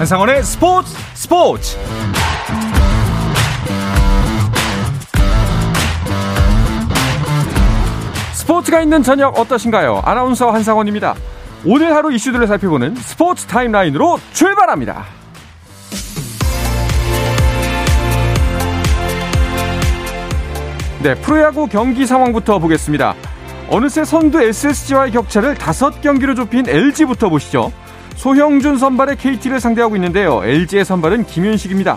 한상원의 스포츠 스포츠 스포츠가 있는 저녁 어떠신가요? 아나운서 한상원입니다. 오늘 하루 이슈들을 살펴보는 스포츠 타임라인으로 출발합니다. 네, 프로야구 경기 상황부터 보겠습니다. 어느새 선두 SSG와의 격차를 5경기로 좁힌 LG부터 보시죠. 소형준 선발의 KT를 상대하고 있는데요. LG의 선발은 김윤식입니다.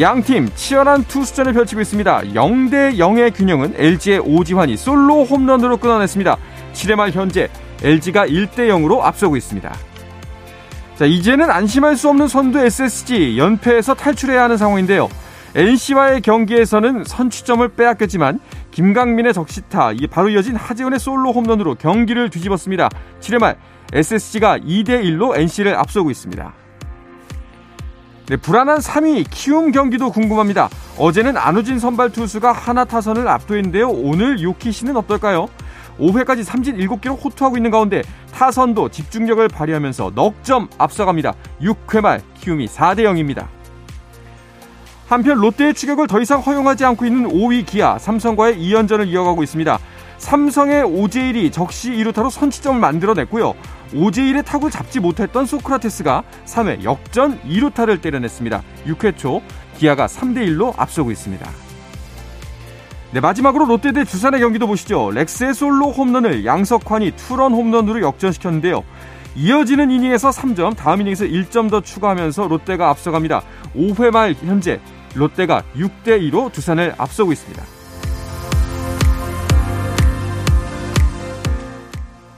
양팀 치열한 투수전을 펼치고 있습니다. 0대 0의 균형은 LG의 오지환이 솔로 홈런으로 끊어냈습니다. 7회 말 현재 LG가 1대 0으로 앞서고 있습니다. 자, 이제는 안심할 수 없는 선두 SSG 연패에서 탈출해야 하는 상황인데요. NC와의 경기에서는 선취점을 빼앗겼지만 김강민의 적시타, 바로 이어진 하재훈의 솔로 홈런으로 경기를 뒤집었습니다. 7회 말 SSG가 2대 1로 NC를 앞서고 있습니다. 네, 불안한 3위 키움 경기도 궁금합니다. 어제는 안우진 선발 투수가 하나 타선을 압도했는데요. 오늘 요키시는 어떨까요? 5회까지 삼진 7개로 호투하고 있는 가운데 타선도 집중력을 발휘하면서 넉 점 앞서갑니다. 6회 말 키움이 4대 0입니다. 한편 롯데의 추격을 더 이상 허용하지 않고 있는 5위 기아, 삼성과의 2연전을 이어가고 있습니다. 삼성의 오제일이 적시 2루타로 선취점을 만들어냈고요. 오제일의 타구를 잡지 못했던 소크라테스가 3회 역전 2루타를 때려냈습니다. 6회 초 기아가 3대1로 앞서고 있습니다. 네, 마지막으로 롯데 대 두산의 경기도 보시죠. 렉스의 솔로 홈런을 양석환이 투런 홈런으로 역전시켰는데요. 이어지는 이닝에서 3점, 다음 이닝에서 1점 더 추가하면서 롯데가 앞서갑니다. 5회 말 현재 롯데가 6대2로 두산을 앞서고 있습니다.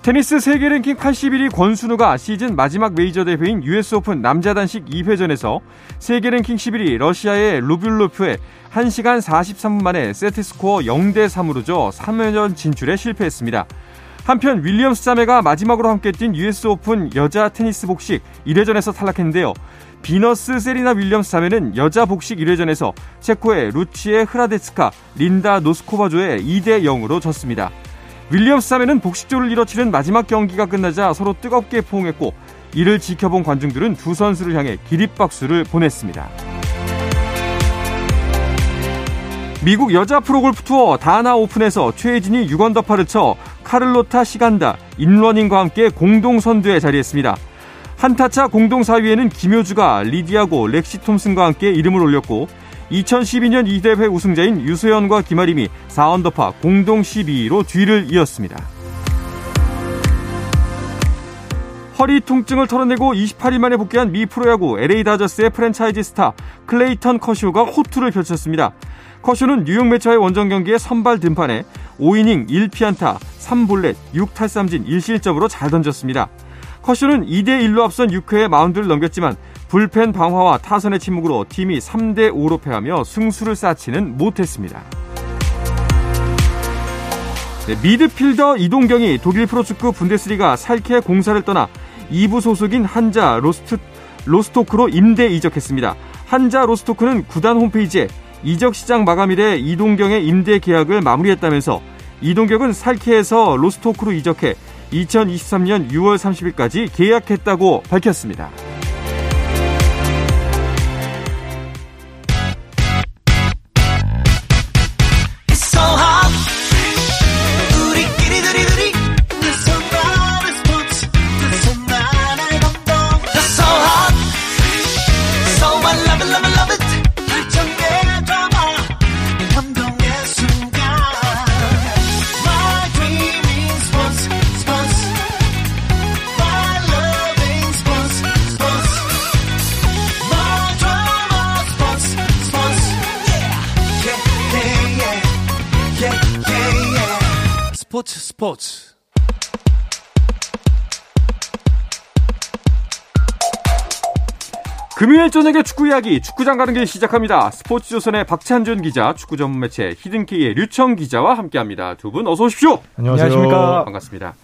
테니스 세계 랭킹 81위 권순우가 시즌 마지막 메이저 대회인 US 오픈 남자 단식 2회전에서 세계 랭킹 11위 러시아의 루블료프에 1시간 43분 만에 세트 스코어 0대 3으로 져 3회전 진출에 실패했습니다. 한편 윌리엄스 자매가 마지막으로 함께 뛴 US 오픈 여자 테니스 복식 1회전에서 탈락했는데요. 비너스 세리나 윌리엄스 자매는 여자 복식 1회전에서 체코의 루치에 흐라데츠카, 린다 노스코바 조에 2대 0으로 졌습니다. 윌리엄스 자매는 복식조를 이뤄 치르는 마지막 경기가 끝나자 서로 뜨겁게 포옹했고 이를 지켜본 관중들은 두 선수를 향해 기립박수를 보냈습니다. 미국 여자 프로골프 투어 다나 오픈에서 최혜진이 6언더파를 쳐 카를로타 시간다 인뤄닝과 함께 공동 선두에 자리했습니다. 한타차 공동 4위에는 김효주가 리디아 고 렉시 톰슨과 함께 이름을 올렸고 2012년 이 대회 우승자인 유소연과 김아림이 4언더파 공동 12위로 뒤를 이었습니다. 허리 통증을 털어내고 28일 만에 복귀한 미 프로야구 LA 다저스의 프랜차이즈 스타 클레이턴 커쇼가 호투를 펼쳤습니다. 커쇼는 뉴욕 메츠와의 원정 경기에 선발 등판해 5이닝 1피안타 3볼넷 6탈삼진 1실점으로 잘 던졌습니다. 커쇼는 2대1로 앞선 6회에 마운드를 넘겼지만 불펜 방화와 타선의 침묵으로 팀이 3대 5로 패하며 승수를 쌓지는 못했습니다. 네, 미드필더 이동경이 독일 프로축구 분데스리가 샬케 04를 떠나 2부 소속인 한자 로스트, 로스토크로 임대 이적했습니다. 한자 로스토크는 구단 홈페이지에 이적 시장 마감일에 이동경의 임대 계약을 마무리했다면서 이동경은 샬케에서 로스토크로 이적해 2023년 6월 30일까지 계약했다고 밝혔습니다. 스포츠 스포츠 금요일 저녁에 축구 이야기 축구장 가는 길 시작합니다. 스포츠조선의 박찬준 기자, 축구 전문 매체 히든케이의 류청 기자와 함께합니다. 두 분 어서 오십시오. 안녕하십니까. 반갑습니다.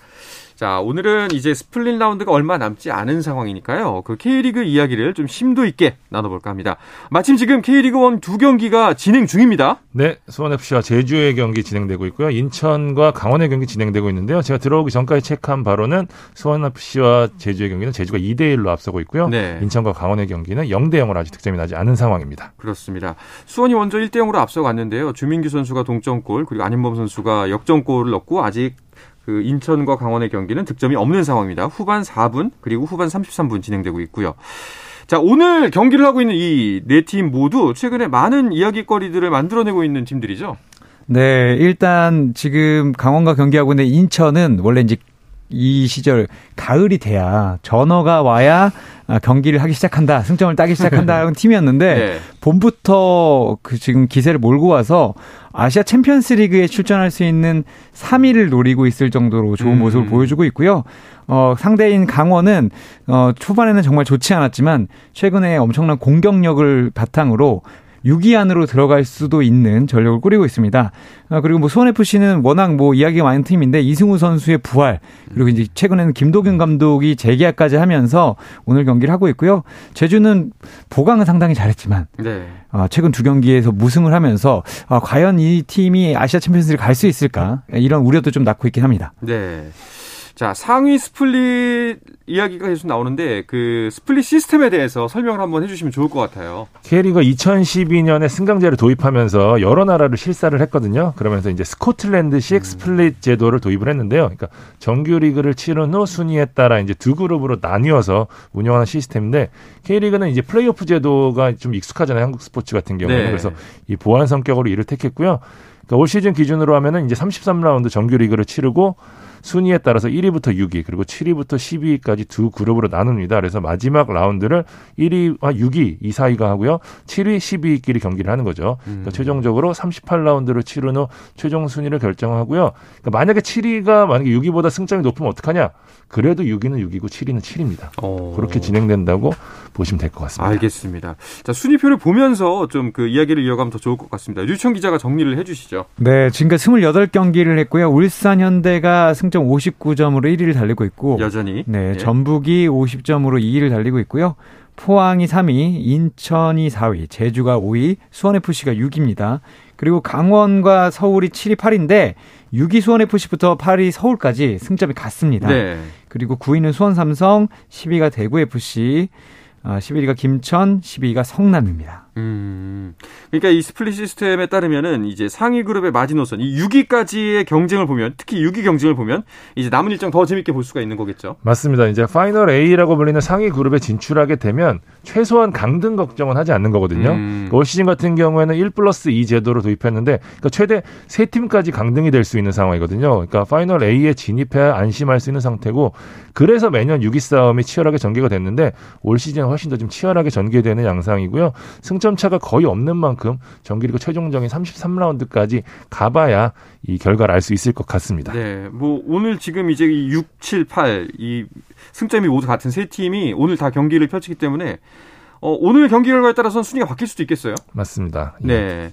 자, 오늘은 이제 스플릿 라운드가 얼마 남지 않은 상황이니까요. 그 K리그 이야기를 좀 심도 있게 나눠볼까 합니다. 마침 지금 K리그 1 두 경기가 진행 중입니다. 네, 수원FC와 제주의 경기 진행되고 있고요. 인천과 강원의 경기 진행되고 있는데요. 제가 들어오기 전까지 체크한 바로는 수원FC와 제주의 경기는 제주가 2대 1로 앞서고 있고요. 네. 인천과 강원의 경기는 0대 0으로 아직 득점이 나지 않은 상황입니다. 그렇습니다. 수원이 먼저 1대 0으로 앞서갔는데요. 주민규 선수가 동점골 그리고 안인범 선수가 역전골을 넣고 아직 그 인천과 강원의 경기는 득점이 없는 상황입니다. 후반 4분 그리고 후반 33분 진행되고 있고요. 자, 오늘 경기를 하고 있는 이 네 팀 모두 최근에 많은 이야기거리들을 만들어내고 있는 팀들이죠. 네, 일단 지금 강원과 경기하고 있는 인천은 원래 이제 이 시절 가을이 돼야 전어가 와야 아, 경기를 하기 시작한다, 승점을 따기 시작한다는 팀이었는데 네. 봄부터 그 지금 기세를 몰고 와서 아시아 챔피언스리그에 출전할 수 있는 3위를 노리고 있을 정도로 좋은 음. 모습을 보여주고 있고요. 어, 상대인 강원은 어, 초반에는 정말 좋지 않았지만 최근에 엄청난 공격력을 바탕으로 6위 안으로 들어갈 수도 있는 전력을 꾸리고 있습니다. 아, 그리고 뭐 수원FC는 워낙 뭐 이야기가 많은 팀인데 이승우 선수의 부활 그리고 이제 최근에는 김도균 감독이 재계약까지 하면서 오늘 경기를 하고 있고요. 제주는 보강은 상당히 잘했지만 네. 아, 최근 두 경기에서 무승을 하면서 아, 과연 이 팀이 아시아 챔피언스를 갈 수 있을까 이런 우려도 좀 낳고 있긴 합니다. 네. 자, 상위 스플릿 이야기가 계속 나오는데 그 스플릿 시스템에 대해서 설명을 한번 해주시면 좋을 것 같아요. K리그가 2012년에 승강제를 도입하면서 여러 나라를 실사를 했거든요. 그러면서 이제 스코틀랜드식 음. 스플릿 제도를 도입을 했는데요. 그러니까 정규 리그를 치른 후 순위에 따라 이제 두 그룹으로 나뉘어서 운영하는 시스템인데 K리그는 이제 플레이오프 제도가 좀 익숙하잖아요. 한국 스포츠 같은 경우는. 네. 그래서 이 보완 성격으로 이를 택했고요. 그러니까 올 시즌 기준으로 하면은 이제 33라운드 정규 리그를 치르고 순위에 따라서 1위부터 6위 그리고 7위부터 12위까지 두 그룹으로 나눕니다. 그래서 마지막 라운드를 1위와 6위, 2, 4위가 하고요. 7위, 12위끼리 경기를 하는 거죠. 그러니까 음. 최종적으로 38라운드를 치른 후 최종 순위를 결정하고요. 그러니까 만약에 7위가 만약에 6위보다 승점이 높으면 어떡하냐? 그래도 6위는 6위고 7위는 7입니다. 오. 그렇게 진행된다고 보시면 될 것 같습니다. 알겠습니다. 자, 순위표를 보면서 좀 그 이야기를 이어가면 더 좋을 것 같습니다. 류청 기자가 정리를 해 주시죠. 네, 지금까지 28경기를 했고요. 울산 현대가 승점 59점으로 1위를 달리고 있고 여전히 네, 예. 전북이 50점으로 2위를 달리고 있고요. 포항이 3위, 인천이 4위, 제주가 5위, 수원FC가 6위입니다. 그리고 강원과 서울이 7위, 8위인데 6위 수원FC부터 8위 서울까지 승점이 같습니다. 네. 그리고 9위는 수원 삼성, 10위가 대구FC, 11위가 아, 김천, 12위가 성남입니다. 음. 그러니까 이 스플릿 시스템에 따르면은 이제 상위 그룹의 마지노선 이 6위까지의 경쟁을 보면 특히 6위 경쟁을 보면 이제 남은 일정 더 재밌게 볼 수가 있는 거겠죠. 맞습니다. 이제 파이널 A라고 불리는 상위 그룹에 진출하게 되면 최소한 강등 걱정은 하지 않는 거거든요. 음. 올 시즌 같은 경우에는 1 플러스 2 제도를 도입했는데 그러니까 최대 3팀까지 강등이 될 수 있는 상황이거든요. 그러니까 파이널 A에 진입해야 안심할 수 있는 상태고 그래서 매년 6위 싸움이 치열하게 전개가 됐는데 올 시즌은 훨씬 더 좀 치열하게 전개되는 양상이고요. 승점 10점 차가 거의 없는 만큼 정규리그 최종적인 33라운드까지 가봐야 이 결과를 알 수 있을 것 같습니다. 네. 뭐 오늘 지금 이제 6, 7, 8 이 승점이 모두 같은 세 팀이 오늘 다 경기를 펼치기 때문에 어, 오늘 경기 결과에 따라서는 순위가 바뀔 수도 있겠어요. 맞습니다. 예. 네.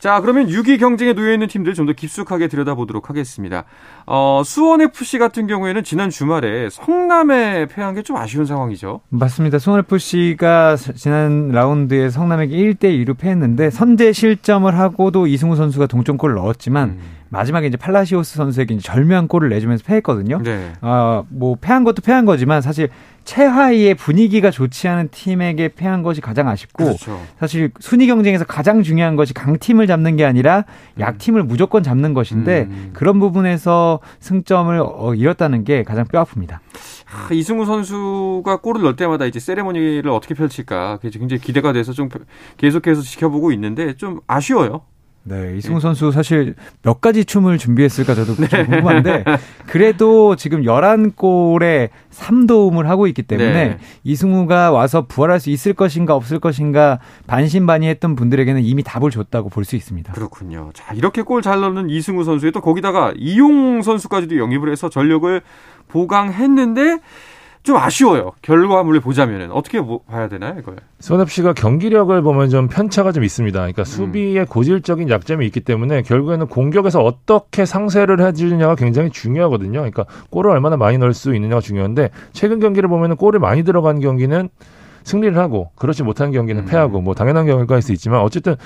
자, 그러면 6위 경쟁에 놓여 있는 팀들 좀 더 깊숙하게 들여다보도록 하겠습니다. 어, 수원 FC 같은 경우에는 지난 주말에 성남에 패한 게 좀 아쉬운 상황이죠. 맞습니다. 수원 FC가 지난 라운드에 성남에게 1대 2로 패했는데 선제 실점을 하고도 이승우 선수가 동점골을 넣었지만 음. 마지막에 이제 팔라시오스 선수에게 절묘한 골을 내주면서 패했거든요. 네. 어, 뭐 패한 것도 패한 거지만 사실 최하위의 분위기가 좋지 않은 팀에게 패한 것이 가장 아쉽고 그렇죠. 사실 순위 경쟁에서 가장 중요한 것이 강팀을 잡는 게 아니라 약팀을 음. 무조건 잡는 것인데 음. 그런 부분에서 승점을 어, 잃었다는 게 가장 뼈아픕니다. 아, 이승우 선수가 골을 넣을 때마다 이제 세레모니를 어떻게 펼칠까 굉장히 기대가 돼서 좀 계속해서 지켜보고 있는데 좀 아쉬워요. 네, 이승우 선수 사실 몇 가지 춤을 준비했을까 저도 네. 좀 궁금한데 그래도 지금 11골에 3도움을 하고 있기 때문에 네. 이승우가 와서 부활할 수 있을 것인가 없을 것인가 반신반의했던 분들에게는 이미 답을 줬다고 볼 수 있습니다. 그렇군요. 자, 이렇게 골 잘 넣는 이승우 선수에 또 거기다가 이용 선수까지도 영입을 해서 전력을 보강했는데 좀 아쉬워요. 결과물을 보자면은 어떻게 봐야 되나요, 이걸? 손흥 씨가 경기력을 보면 좀 편차가 좀 있습니다. 그러니까 음. 수비에 고질적인 약점이 있기 때문에 결국에는 공격에서 어떻게 상세를 해주느냐가 굉장히 중요하거든요. 그러니까 골을 얼마나 많이 넣을 수 있느냐가 중요한데 최근 경기를 보면은 골이 많이 들어간 경기는 승리를 하고 그렇지 못한 경기는 음. 패하고 뭐 당연한 경우일 수 있지만 어쨌든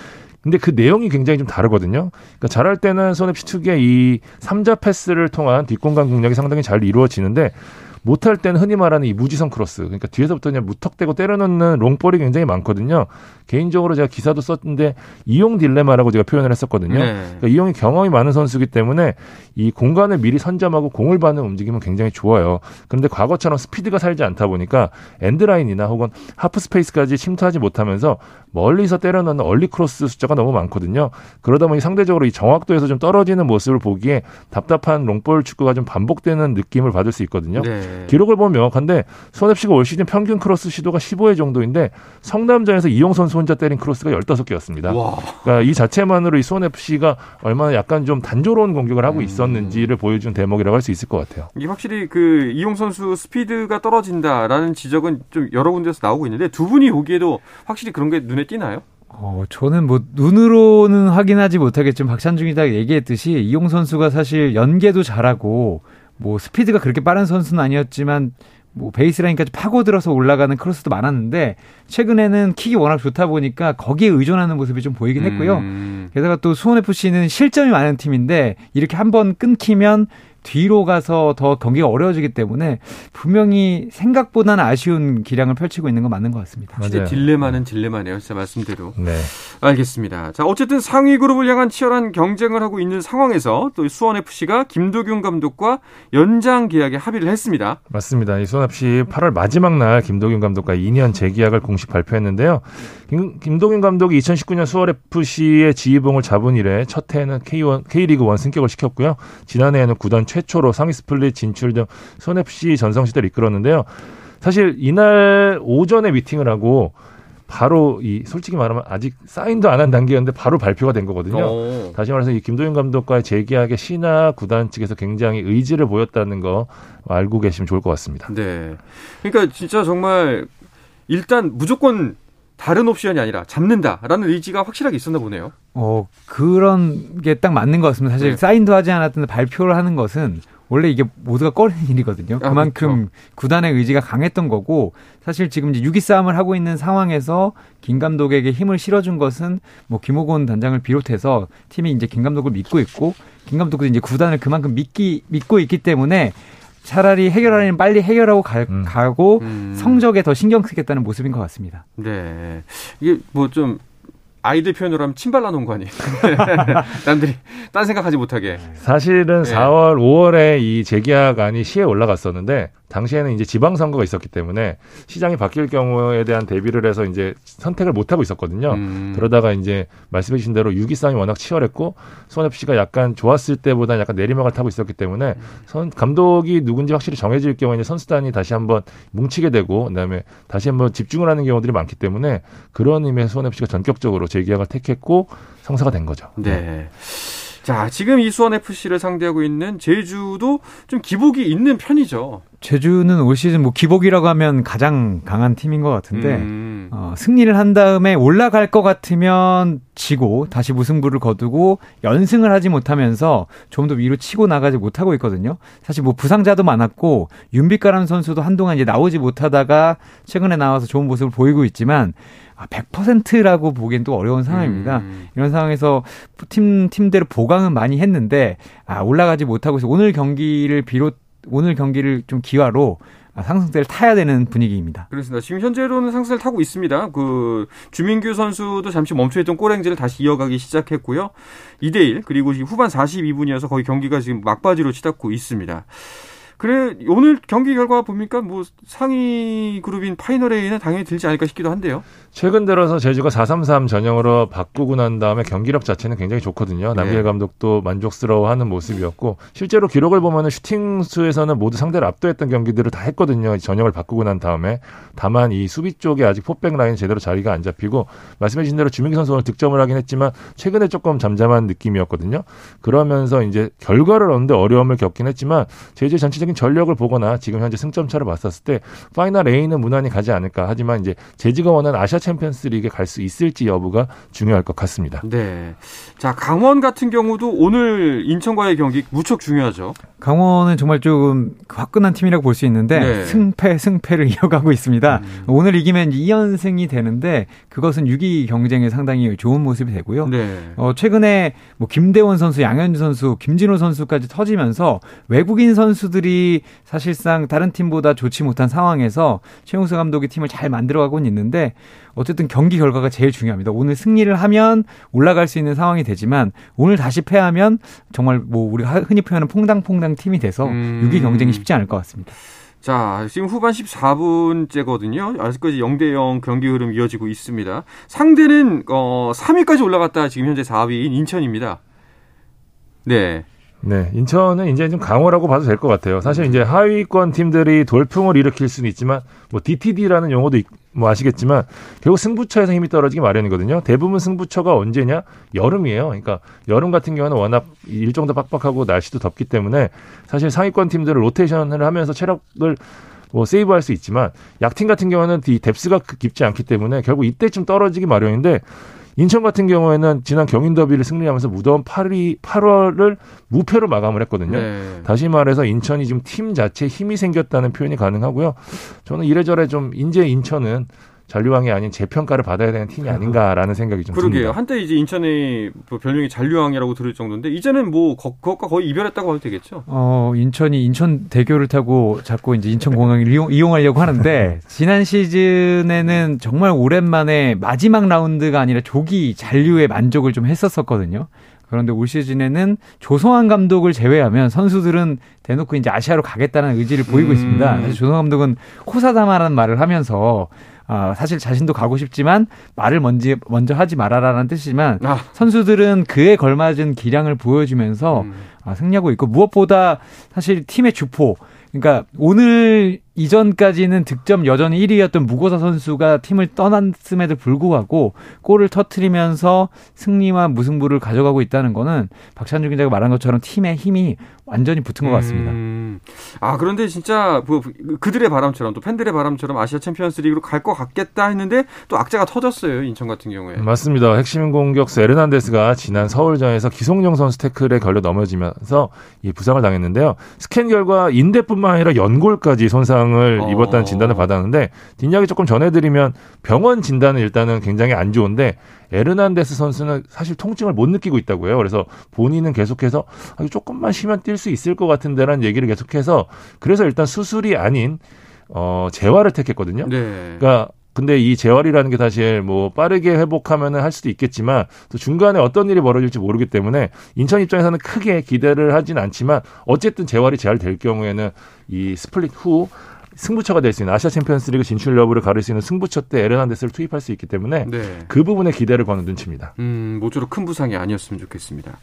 근데 그 내용이 굉장히 좀 다르거든요. 그러니까 잘할 때는 손흥 씨 특유의 이 삼자 패스를 통한 뒷공간 공략이 상당히 잘 이루어지는데 못할 때는 흔히 말하는 이 무지성 크로스. 그러니까 뒤에서부터 그냥 무턱대고 때려넣는 롱볼이 굉장히 많거든요. 개인적으로 제가 기사도 썼는데 이용 딜레마라고 제가 표현을 했었거든요. 네. 그러니까 이용이 경험이 많은 선수기 때문에 이 공간을 미리 선점하고 공을 받는 움직임은 굉장히 좋아요. 그런데 과거처럼 스피드가 살지 않다 보니까 엔드라인이나 혹은 하프 스페이스까지 침투하지 못하면서 멀리서 때려넣는 얼리 크로스 숫자가 너무 많거든요. 그러다 보니 상대적으로 이 정확도에서 좀 떨어지는 모습을 보기에 답답한 롱볼 축구가 좀 반복되는 느낌을 받을 수 있거든요. 네. 기록을 보면 명확한데 수원FC가 올 시즌 평균 크로스 시도가 15회 정도인데 성남전에서 이용 선수 혼자 때린 크로스가 15개였습니다. 그러니까 이 자체만으로 수원FC가 얼마나 약간 좀 단조로운 공격을 하고 음. 있었 는지를 보여준 대목이라고 할 수 있을 것 같아요. 이게 확실히 그 이용 선수 스피드가 떨어진다라는 지적은 좀 여러 군데서 나오고 있는데 두 분이 보기에도 확실히 그런 게 눈에 띄나요? 어, 저는 뭐 눈으로는 확인하지 못하겠지만 박찬중이 다 얘기했듯이 이용 선수가 사실 연계도 잘하고 뭐 스피드가 그렇게 빠른 선수는 아니었지만 뭐 베이스라인까지 파고들어서 올라가는 크로스도 많았는데 최근에는 킥이 워낙 좋다 보니까 거기에 의존하는 모습이 좀 보이긴 했고요. 음. 게다가 또 수원 FC는 실점이 많은 팀인데 이렇게 한번 끊기면 뒤로 가서 더 경기가 어려워지기 때문에 분명히 생각보다는 아쉬운 기량을 펼치고 있는 건 맞는 것 같습니다. 맞아요. 딜레마는 딜레마네요. 진짜 말씀대로. 네. 알겠습니다. 자, 어쨌든 상위 그룹을 향한 치열한 경쟁을 하고 있는 상황에서 또 수원 FC가 김도균 감독과 연장 계약에 합의를 했습니다. 맞습니다. 이 수원 FC 8월 마지막 날 김도균 감독과 2년 재계약을 공식 발표했는데요. 김, 김도균 감독이 2019년 수원 FC의 지휘봉을 잡은 이래 첫 해에는 K1, K리그 1 승격을 시켰고요. 지난해에는 구단 최초로 상위 스플릿 진출 등 수원 FC 전성 시대를 이끌었는데요. 사실 이날 오전에 미팅을 하고 바로 이 솔직히 말하면 아직 사인도 안 한 단계였는데 바로 발표가 된 거거든요. 오. 다시 말해서 이 김도윤 감독과의 재계약에 신하 구단 측에서 굉장히 의지를 보였다는 거 알고 계시면 좋을 것 같습니다. 네. 그러니까 진짜 정말 일단 무조건 다른 옵션이 아니라 잡는다라는 의지가 확실하게 있었나 보네요. 어, 그런 게 딱 맞는 것 같습니다. 사실 네. 사인도 하지 않았던 발표를 하는 것은 원래 이게 모두가 꺼리는 일이거든요. 아, 그만큼 그렇죠. 구단의 의지가 강했던 거고 사실 지금 이제 유기 싸움을 하고 있는 상황에서 김 감독에게 힘을 실어준 것은 뭐 김호곤 단장을 비롯해서 팀이 이제 김 감독을 믿고 있고 김 감독도 이제 구단을 그만큼 믿기 믿고 있기 때문에 차라리 해결하려면 빨리 해결하고 가, 음. 고 음. 성적에 더 신경 쓰겠다는 모습인 것 같습니다. 네. 이게 뭐 좀 아이들 표현으로 하면 침발라 놓은 거 아니에요? 남들이 딴 생각하지 못하게. 사실은 네. 4월, 5월에 이 재계약안이 시에 올라갔었는데 당시에는 이제 지방선거가 있었기 때문에 시장이 바뀔 경우에 대한 대비를 해서 이제 선택을 못 하고 있었거든요. 음. 그러다가 이제 말씀해 주신 대로 유기 싸움이 워낙 치열했고 손협 씨가 약간 좋았을 때보다 약간 내리막을 타고 있었기 때문에 선 감독이 누군지 확실히 정해질 경우에 선수단이 다시 한번 뭉치게 되고 그다음에 다시 한번 집중을 하는 경우들이 많기 때문에 그런 의미에서 손협 씨가 전격적으로 재계약을 택했고 성사가 된 거죠. 네. 자, 지금 이수원 FC를 상대하고 있는 제주도 좀 기복이 있는 편이죠. 제주는 올 시즌 뭐 기복이라고 하면 가장 강한 팀인 것 같은데 음. 어, 승리를 한 다음에 올라갈 것 같으면 지고 다시 무승부를 거두고 연승을 하지 못하면서 좀 더 위로 치고 나가지 못하고 있거든요. 사실 뭐 부상자도 많았고 윤빛가람 선수도 한동안 이제 나오지 못하다가 최근에 나와서 좋은 모습을 보이고 있지만 아, 100%라고 보기엔 또 어려운 상황입니다. 음. 이런 상황에서 팀, 팀대로 보강은 많이 했는데, 아, 올라가지 못하고 있어. 오늘 경기를 비롯, 오늘 경기를 좀 기화로 상승세를 타야 되는 분위기입니다. 그렇습니다. 지금 현재로는 상승세를 타고 있습니다. 그 주민규 선수도 잠시 멈춰있던 골행지를 다시 이어가기 시작했고요. 2대1 그리고 후반 42분이어서 거의 경기가 지금 막바지로 치닫고 있습니다. 그래 오늘 경기 결과 봅니까? 뭐 상위 그룹인 파이널에는 당연히 들지 않을까 싶기도 한데요. 최근 들어서 제주가 433 전형으로 바꾸고 난 다음에 경기력 자체는 굉장히 좋거든요. 남기일 네. 감독도 만족스러워하는 모습이었고 실제로 기록을 보면은 슈팅 수에서는 모두 상대를 압도했던 경기들을 다 했거든요. 전형을 바꾸고 난 다음에 다만 이 수비 쪽에 아직 포백 라인 제대로 자리가 안 잡히고 말씀해주신 대로 주민규 선수 오늘 득점을 하긴 했지만 최근에 조금 잠잠한 느낌이었거든요. 그러면서 이제 결과를 얻는데 어려움을 겪긴 했지만 제주의 전체적인 전반적인 전력을 보거나 지금 현재 승점 차를 봤었을 때 파이널 A는 무난히 가지 않을까. 하지만 이제 제주가 원하는 아시아 챔피언스 리그에 갈 수 있을지 여부가 중요할 것 같습니다. 네. 자, 강원 같은 경우도 오늘 인천과의 경기 무척 중요하죠. 강원은 정말 좀 화끈한 팀이라고 볼 수 있는데 네. 승패 승패를 이어가고 있습니다. 음. 오늘 이기면 2연승이 되는데 그것은 6위 경쟁에 상당히 좋은 모습이 되고요. 네. 어, 최근에 뭐 김대원 선수, 양현준 선수, 김진호 선수까지 터지면서 외국인 선수들이 사실상 다른 팀보다 좋지 못한 상황에서 최용수 감독이 팀을 잘 만들어가고는 있는데 어쨌든 경기 결과가 제일 중요합니다. 오늘 승리를 하면 올라갈 수 있는 상황이 되지만 오늘 다시 패하면 정말 뭐 우리가 흔히 표현하는 퐁당퐁당 팀이 돼서 음. 6위 경쟁이 쉽지 않을 것 같습니다. 자, 지금 후반 14분째거든요. 아직까지 0대 0 경기 흐름 이어지고 있습니다. 상대는 어 3위까지 올라갔다 지금 현재 4위인 인천입니다. 네. 네, 인천은 이제 좀 강호라고 봐도 될 것 같아요. 사실 이제 하위권 팀들이 돌풍을 일으킬 수는 있지만 뭐 DTD라는 용어도 뭐 아시겠지만 결국 승부처에서 힘이 떨어지기 마련이거든요. 대부분 승부처가 언제냐? 여름이에요. 그러니까 여름 같은 경우는 워낙 일정도 빡빡하고 날씨도 덥기 때문에 사실 상위권 팀들을 로테이션을 하면서 체력을 뭐 세이브할 수 있지만 약팀 같은 경우는 이 뎁스가 깊지 않기 때문에 결국 이때쯤 떨어지기 마련인데 인천 같은 경우에는 지난 경인 더비를 승리하면서 무더운 8위 8월을 무패로 마감을 했거든요. 네. 다시 말해서 인천이 지금 팀 자체에 힘이 생겼다는 표현이 가능하고요. 저는 이래저래 좀 인제 인천은 잔류왕이 아닌 재평가를 받아야 되는 팀이 아닌가라는 생각이 좀 그러게요. 듭니다. 한때 이제 인천의 뭐 별명이 잔류왕이라고 들을 정도인데 이제는 뭐 그것과 거의 이별했다고 해도 되겠죠. 어 인천이 인천 대교를 타고 자꾸 이제 인천 공항을 이용, 이용하려고 하는데 지난 시즌에는 정말 오랜만에 마지막 라운드가 아니라 조기 잔류에 만족을 좀 했었었거든요. 그런데 올 시즌에는 조성환 감독을 제외하면 선수들은 대놓고 이제 아시아로 가겠다는 의지를 보이고 음. 있습니다. 조성환 감독은 호사다마라는 말을 하면서 아, 사실 자신도 가고 싶지만 말을 먼저 먼저 하지 말아라라는 뜻이지만 아. 선수들은 그에 걸맞은 기량을 보여주면서 음. 아, 승리하고 있고 무엇보다 사실 팀의 주포 그러니까 오늘 이전까지는 득점 여전히 1위였던 무고사 선수가 팀을 떠났음에도 불구하고 골을 터트리면서 승리와 무승부를 가져가고 있다는 거는 박찬주 기자가 말한 것처럼 팀의 힘이 완전히 붙은 것 같습니다. 음. 아 그런데 진짜 뭐 그들의 바람처럼 또 팬들의 바람처럼 아시아 챔피언스리그로 갈 것 같겠다 했는데 또 악재가 터졌어요 인천 같은 경우에. 맞습니다. 핵심 공격수 에르난데스가 지난 서울전에서 기성용 선수 태클에 걸려 넘어지면서 이 부상을 당했는데요. 스캔 결과 인대뿐만 아니라 연골까지 손상 부상을 어. 입었다는 진단을 받았는데 뒷이야기 조금 전해드리면 병원 진단은 일단은 굉장히 안 좋은데 에르난데스 선수는 사실 통증을 못 느끼고 있다고 해요. 그래서 본인은 계속해서 조금만 쉬면 뛸 수 있을 것 같은데라는 얘기를 계속해서 그래서 일단 수술이 아닌 어 재활을 택했거든요. 네. 그러니까 근데 이 재활이라는 게 사실 뭐 빠르게 회복하면은 할 수도 있겠지만 또 중간에 어떤 일이 벌어질지 모르기 때문에 인천 입장에서는 크게 기대를 하진 않지만 어쨌든 재활이 잘 될 경우에는 이 스플릿 후 승부처가 될 수 있는 아시아 챔피언스리그 진출 여부를 가릴 수 있는 승부처 때 에르난데스를 투입할 수 있기 때문에 네. 그 부분에 기대를 거는 눈치입니다. 음, 모쪼록 큰 부상이 아니었으면 좋겠습니다.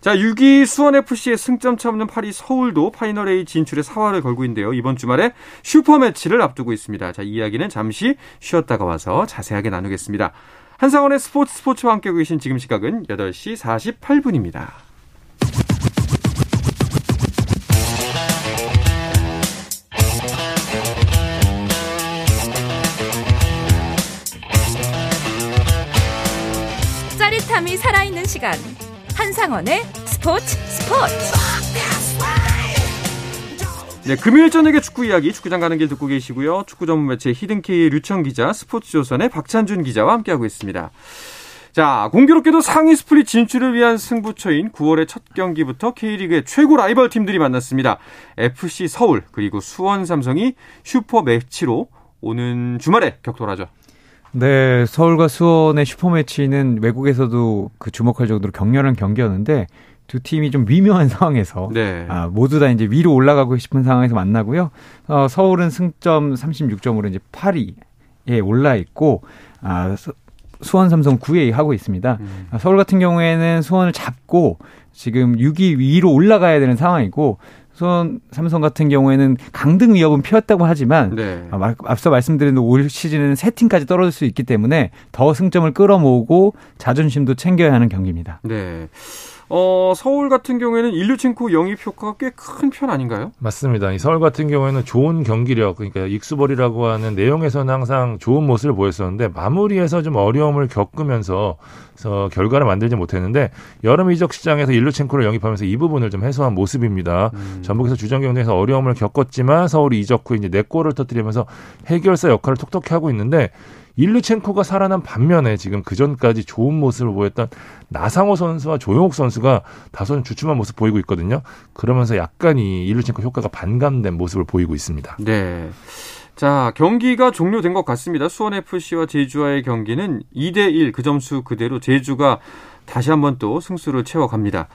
자, 6위 수원FC의 승점 차 없는 8위 서울도 파이널 A 진출에 사활을 걸고 있는데요. 이번 주말에 슈퍼 매치를 앞두고 있습니다. 자, 이야기는 잠시 쉬었다가 와서 자세하게 나누겠습니다. 한상원의 스포츠 스포츠와 함께 계신 지금 시각은 8시 48분입니다. 짜릿함이 살아있는 시간 한상원의 스포츠 스포츠 네, 금요일 저녁에 축구 이야기 축구장 가는 길 듣고 계시고요. 축구 전문 매체 히든K의 류청 기자, 스포츠조선의 박찬준 기자와 함께하고 있습니다. 자, 공교롭게도 상위 스플릿 진출을 위한 승부처인 9월의 첫 경기부터 K리그의 최고 라이벌 팀들이 만났습니다. FC 서울 그리고 수원 삼성이 슈퍼 매치로 오는 주말에 격돌하죠. 네, 서울과 수원의 슈퍼매치는 외국에서도 그 주목할 정도로 격렬한 경기였는데 두 팀이 좀 미묘한 상황에서 네. 아, 모두 다 이제 위로 올라가고 싶은 상황에서 만나고요. 어, 서울은 승점 36점으로 이제 8위에 올라 있고 아, 수원 삼성 9위 하고 있습니다. 음. 아, 서울 같은 경우에는 수원을 잡고 지금 6위 위로 올라가야 되는 상황이고 수원 삼성 같은 경우에는 강등 위협은 피었다고 하지만 네. 아, 앞서 말씀드린 올 시즌에는 세 팀까지 떨어질 수 있기 때문에 더 승점을 끌어모으고 자존심도 챙겨야 하는 경기입니다. 네. 어, 서울 같은 경우에는 일류첸코 영입 효과가 꽤 큰 편 아닌가요? 맞습니다. 이 서울 같은 경우에는 좋은 경기력, 그러니까 익수벌이라고 하는 내용에서는 항상 좋은 모습을 보였었는데 마무리에서 좀 어려움을 겪으면서 결과를 만들지 못했는데 여름 이적 시장에서 일루첸코를 영입하면서 이 부분을 좀 해소한 모습입니다. 음. 전북에서 주전 경쟁에서 어려움을 겪었지만 서울이 이적 후 이제 네 골을 터뜨리면서 해결사 역할을 톡톡히 하고 있는데 일루첸코가 살아난 반면에 지금 그 전까지 좋은 모습을 보였던 나상호 선수와 조용욱 선수가 다소 주춤한 모습 보이고 있거든요. 그러면서 약간 이 일루첸코 효과가 반감된 모습을 보이고 있습니다. 네. 자, 경기가 종료된 것 같습니다. 수원FC와 제주와의 경기는 2대1 그 점수 그대로 제주가 다시 한번 또 승수를 채워갑니다.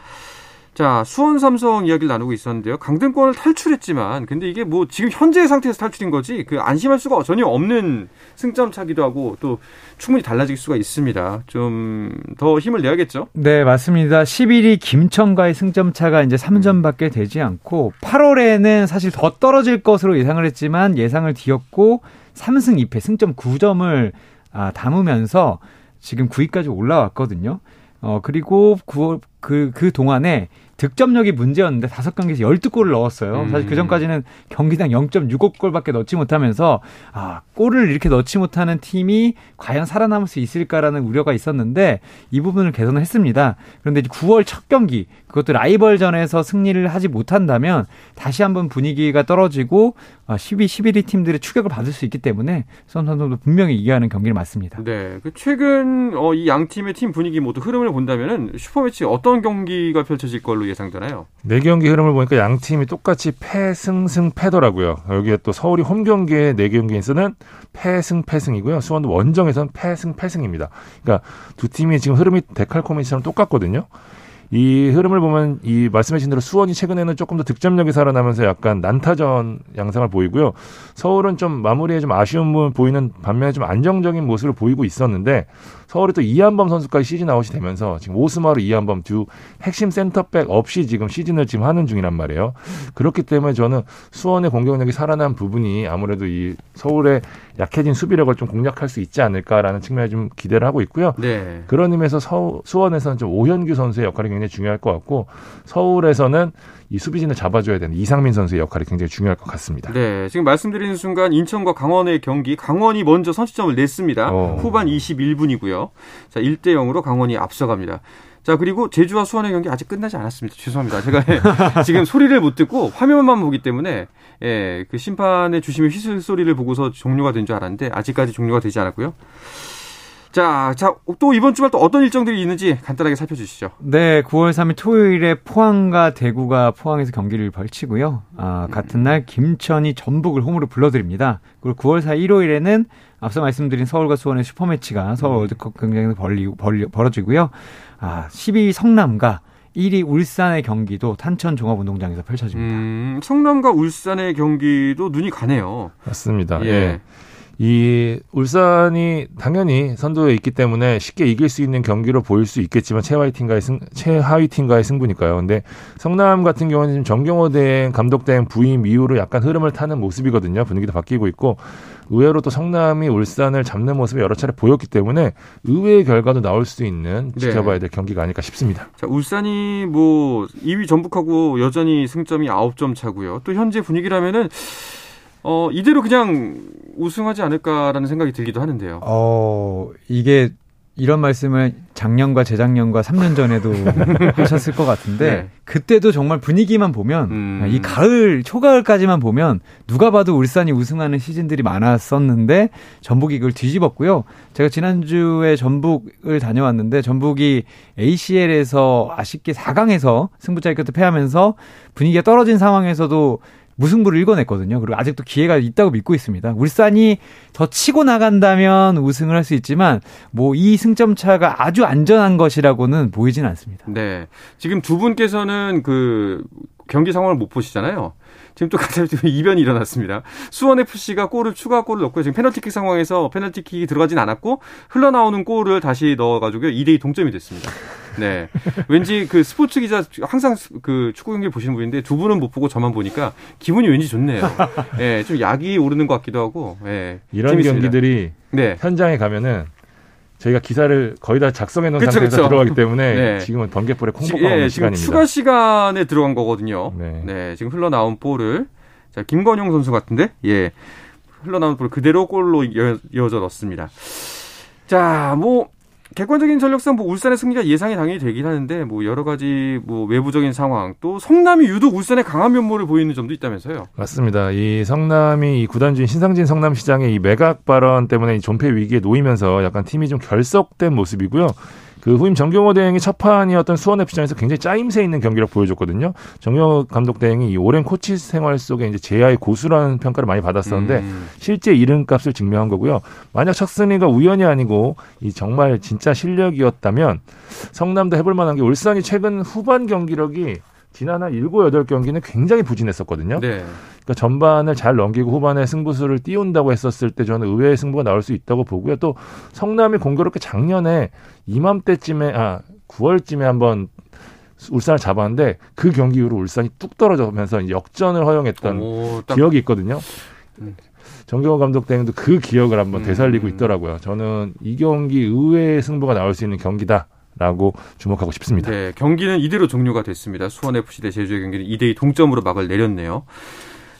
자, 수원 삼성 이야기를 나누고 있었는데요. 강등권을 탈출했지만, 근데 이게 뭐 지금 현재 상태에서 탈출인 거지, 그 안심할 수가 전혀 없는 승점 차기도 하고, 또 충분히 달라질 수가 있습니다. 좀 더 힘을 내야겠죠? 네, 맞습니다. 11위 김천과의 승점 차가 이제 3점밖에 되지 않고, 8월에는 사실 더 떨어질 것으로 예상을 했지만, 예상을 뒤엎고, 3승 2패 승점 9점을 아, 담으면서 지금 9위까지 올라왔거든요. 어, 그리고 9월, 그, 그 동안에 득점력이 문제였는데 다섯 경기에서 열두 골을 넣었어요. 사실 그 음. 전까지는 경기당 0.65골밖에 넣지 못하면서 아, 골을 이렇게 넣지 못하는 팀이 과연 살아남을 수 있을까라는 우려가 있었는데 이 부분을 개선을 했습니다. 그런데 이제 9월 첫 경기 그것도 라이벌전에서 승리를 하지 못한다면 다시 한번 분위기가 떨어지고 12, 아, 11위 팀들의 추격을 받을 수 있기 때문에 수원 선수도 분명히 이겨야 하는 경기를 맞습니다. 네. 그 최근 어, 이양 팀의 팀 분위기 모두 흐름을 본다면은 슈퍼매치 어떤 경기가 펼쳐질 걸로 예상되나요? 네 경기 흐름을 보니까 양 팀이 똑같이 패승승 패더라고요. 여기에 또 서울이 홈 경기에 네 경기에서는 패승 패승이고요. 수원도 원정에서는 패승 패승입니다. 그러니까 두 팀이 지금 흐름이 데칼코미처럼 똑같거든요. 이 흐름을 보면 이 말씀해주신 대로 수원이 최근에는 조금 더 득점력이 살아나면서 약간 난타전 양상을 보이고요. 서울은 좀 마무리에 좀 아쉬운 부분 보이는 반면에 좀 안정적인 모습을 보이고 있었는데 서울이 또 이한범 선수까지 시즌 아웃이 되면서 지금 오스마르 이한범 두 핵심 센터백 없이 지금 시즌을 지금 하는 중이란 말이에요. 그렇기 때문에 저는 수원의 공격력이 살아난 부분이 아무래도 이 서울의 약해진 수비력을 좀 공략할 수 있지 않을까라는 측면에 좀 기대를 하고 있고요. 네. 그런 의미에서 서, 수원에서는 좀 오현규 선수의 역할이 굉장히 중요할 것 같고 서울에서는 이 수비진을 잡아줘야 되는 이상민 선수의 역할이 굉장히 중요할 것 같습니다. 네, 지금 말씀드리는 순간 인천과 강원의 경기 강원이 먼저 선취점을 냈습니다. 어. 후반 21분이고요. 자, 1대 0으로 강원이 앞서갑니다. 자, 그리고 제주와 수원의 경기 아직 끝나지 않았습니다. 죄송합니다. 제가 지금 소리를 못 듣고 화면만 보기 때문에 예, 그 심판의 주심의 휘슬 소리를 보고서 종료가 된 줄 알았는데 아직까지 종료가 되지 않았고요. 자, 자, 또 이번 주말 또 어떤 일정들이 있는지 간단하게 살펴주시죠. 네, 9월 3일 토요일에 포항과 대구가 포항에서 경기를 벌치고요. 아, 같은 날 김천이 전북을 홈으로 불러드립니다. 그리고 9월 4일 일요일에는 앞서 말씀드린 서울과 수원의 슈퍼매치가 서울 월드컵 경쟁에서 벌리, 벌리, 벌어지고요. 아, 12위 성남과 1위 울산의 경기도 탄천 종합운동장에서 펼쳐집니다. 음, 성남과 울산의 경기도 눈이 가네요. 맞습니다. 예. 예. 이 울산이 당연히 선두에 있기 때문에 쉽게 이길 수 있는 경기로 보일 수 있겠지만 최하위 팀과의 승 최하위 팀과의 승부니까요. 근데 성남 같은 경우는 지금 정경호 대행 감독 대행 부임 이후로 약간 흐름을 타는 모습이거든요. 분위기도 바뀌고 있고 의외로 또 성남이 울산을 잡는 모습을 여러 차례 보였기 때문에 의외의 결과도 나올 수 있는 네. 지켜봐야 될 경기가 아닐까 싶습니다. 자, 울산이 뭐 2위 전북하고 여전히 승점이 9점 차고요. 또 현재 분위기라면은 어, 이대로 그냥 우승하지 않을까라는 생각이 들기도 하는데요. 어, 이게 이런 말씀을 작년과 재작년과 3년 전에도 하셨을 것 같은데 네. 그때도 정말 분위기만 보면 음. 이 가을 초가을까지만 보면 누가 봐도 울산이 우승하는 시즌들이 많았었는데 전북이 이걸 뒤집었고요. 제가 지난주에 전북을 다녀왔는데 전북이 ACL에서 아쉽게 4강에서 승부차기 끝에 패하면서 분위기가 떨어진 상황에서도 무승부를 읽어냈거든요. 그리고 아직도 기회가 있다고 믿고 있습니다. 울산이 더 치고 나간다면 우승을 할 수 있지만 뭐 이 승점 차가 아주 안전한 것이라고는 보이진 않습니다. 네. 지금 두 분께서는 그 경기 상황을 못 보시잖아요. 지금 또 갑자기 이변이 일어났습니다. 수원 FC가 골을 추가 골을 넣고 지금 페널티킥 상황에서 페널티킥이 들어가진 않았고 흘러나오는 골을 다시 넣어가지고 2대2 동점이 됐습니다. 네. 왠지 그 스포츠 기자 항상 그 축구 경기 보시는 분인데 두 분은 못 보고 저만 보니까 기분이 왠지 좋네요. 예, 네, 좀 약이 오르는 것 같기도 하고. 예. 네, 이런 재밌습니다. 경기들이 네. 현장에 가면은 저희가 기사를 거의 다 작성해 놓은 그쵸, 상태에서 그쵸. 들어가기 때문에 네. 지금은 번개볼에 콩보가 지- 예, 지금 시간입니다. 추가 시간에 들어간 거거든요. 네. 네. 지금 흘러나온 볼을 자 김건용 선수 같은데 예 흘러나온 볼 그대로 골로 이어, 이어져 넣습니다. 자, 뭐 객관적인 전력상 뭐 울산의 승리가 예상이 당연히 되긴 하는데 뭐 여러 가지 뭐 외부적인 상황 또 성남이 유독 울산의 강한 면모를 보이는 점도 있다면서요. 맞습니다. 이 성남이 이 구단주인 신상진 성남시장의 이 매각 발언 때문에 이 존폐 위기에 놓이면서 약간 팀이 좀 결석된 모습이고요. 그 후임 정경호 대행이 첫 판이었던 수원 FC전에서 굉장히 짜임새 있는 경기력 보여줬거든요. 정경호 감독 대행이 이 오랜 코치 생활 속에 이제 제야의 고수라는 평가를 많이 받았었는데 음. 실제 이름값을 증명한 거고요. 만약 첫 승리가 우연이 아니고 이 정말 진짜 실력이었다면 성남도 해볼 만한 게 울산이 최근 후반 경기력이 지난 한 7, 8경기는 굉장히 부진했었거든요. 네. 그러니까 전반을 잘 넘기고 후반에 승부수를 띄운다고 했었을 때 저는 의외의 승부가 나올 수 있다고 보고요. 또 성남이 공교롭게 작년에 이맘때쯤에 아 9월쯤에 한번 울산을 잡았는데 그 경기 이후로 울산이 뚝 떨어져면서 역전을 허용했던 오, 딱 기억이 있거든요. 음. 정경호 감독 대행도 그 기억을 한번 음. 되살리고 있더라고요. 저는 이 경기 의외의 승부가 나올 수 있는 경기다 라고 주목하고 싶습니다. 네, 경기는 이대로 종료가 됐습니다. 수원 FC 대 제주의 경기는 2대2 동점으로 막을 내렸네요.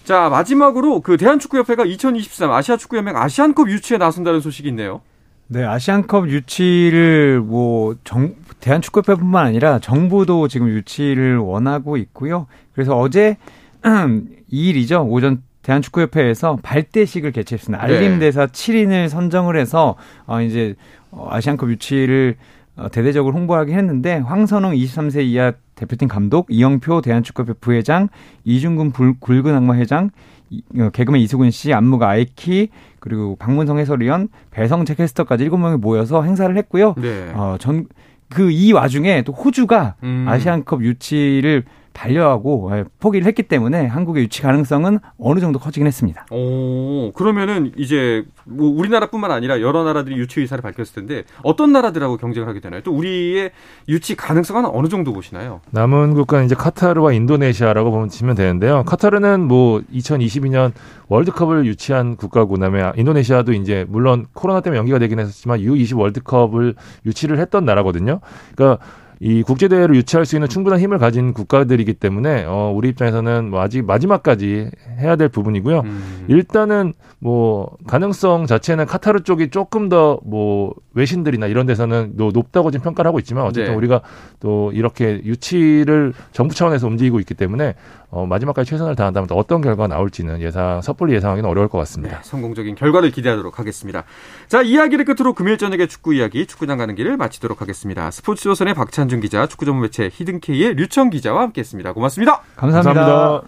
자, 마지막으로 그 대한축구협회가 2023 아시아축구연맹 아시안컵 유치에 나선다는 소식이 있네요. 네, 아시안컵 유치를 뭐 정, 대한축구협회뿐만 아니라 정부도 지금 유치를 원하고 있고요. 그래서 어제 2일이죠. 오전 대한축구협회에서 발대식을 개최했습니다. 네. 알림 대사 7인을 선정을 해서 어 이제 어, 아시안컵 유치를 어, 대대적으로 홍보하긴 했는데 황선홍 23세 이하 대표팀 감독, 이영표 대한축구협회 부회장, 이중근 불- 굵은 악마 회장, 이- 어, 개그맨 이수근 씨, 안무가 아이키, 그리고 박문성 해설위원, 배성재 캐스터까지 7명이 모여서 행사를 했고요. 네. 어, 전, 그 이 와중에 또 호주가 음. 아시안컵 유치를 반려하고 예, 포기를 했기 때문에 한국의 유치 가능성은 어느 정도 커지긴 했습니다. 오, 그러면은 이제 뭐 우리나라뿐만 아니라 여러 나라들이 유치 의사를 밝혔을 텐데 어떤 나라들하고 경쟁을 하게 되나요? 또 우리의 유치 가능성은 어느 정도 보시나요? 남은 국가는 이제 카타르와 인도네시아라고 보면 치면 되는데요. 카타르는 뭐 2022년 월드컵을 유치한 국가고 그다음에 인도네시아도 이제 물론 코로나 때문에 연기가 되긴 했었지만 U20 월드컵을 유치를 했던 나라거든요. 그러니까 이 국제 대회를 유치할 수 있는 충분한 힘을 가진 국가들이기 때문에 어 우리 입장에서는 뭐 아직 마지막까지 해야 될 부분이고요. 음. 일단은 뭐 가능성 자체는 카타르 쪽이 조금 더 뭐 외신들이나 이런 데서는 또 높다고 지금 평가를 하고 있지만 어쨌든 네. 우리가 또 이렇게 유치를 정부 차원에서 움직이고 있기 때문에 어 마지막까지 최선을 다한다면 또 어떤 결과가 나올지는 예상 섣불리 예상하기는 어려울 것 네, 같습니다. 성공적인 결과를 기대하도록 하겠습니다. 자, 이야기를 끝으로 금요일 저녁에 축구 이야기, 축구장 가는 길을 마치도록 하겠습니다. 스포츠조선의 박찬준 기자, 축구 전문 매체 히든케이의 류청 기자와 함께했습니다. 고맙습니다. 감사합니다.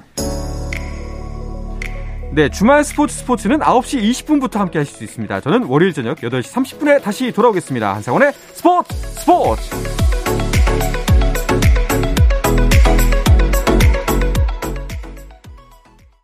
네, 주말 스포츠 스포츠는 9시 20분부터 함께 하실 수 있습니다. 저는 월요일 저녁 8시 30분에 다시 돌아오겠습니다. 한상원의 스포츠 스포츠!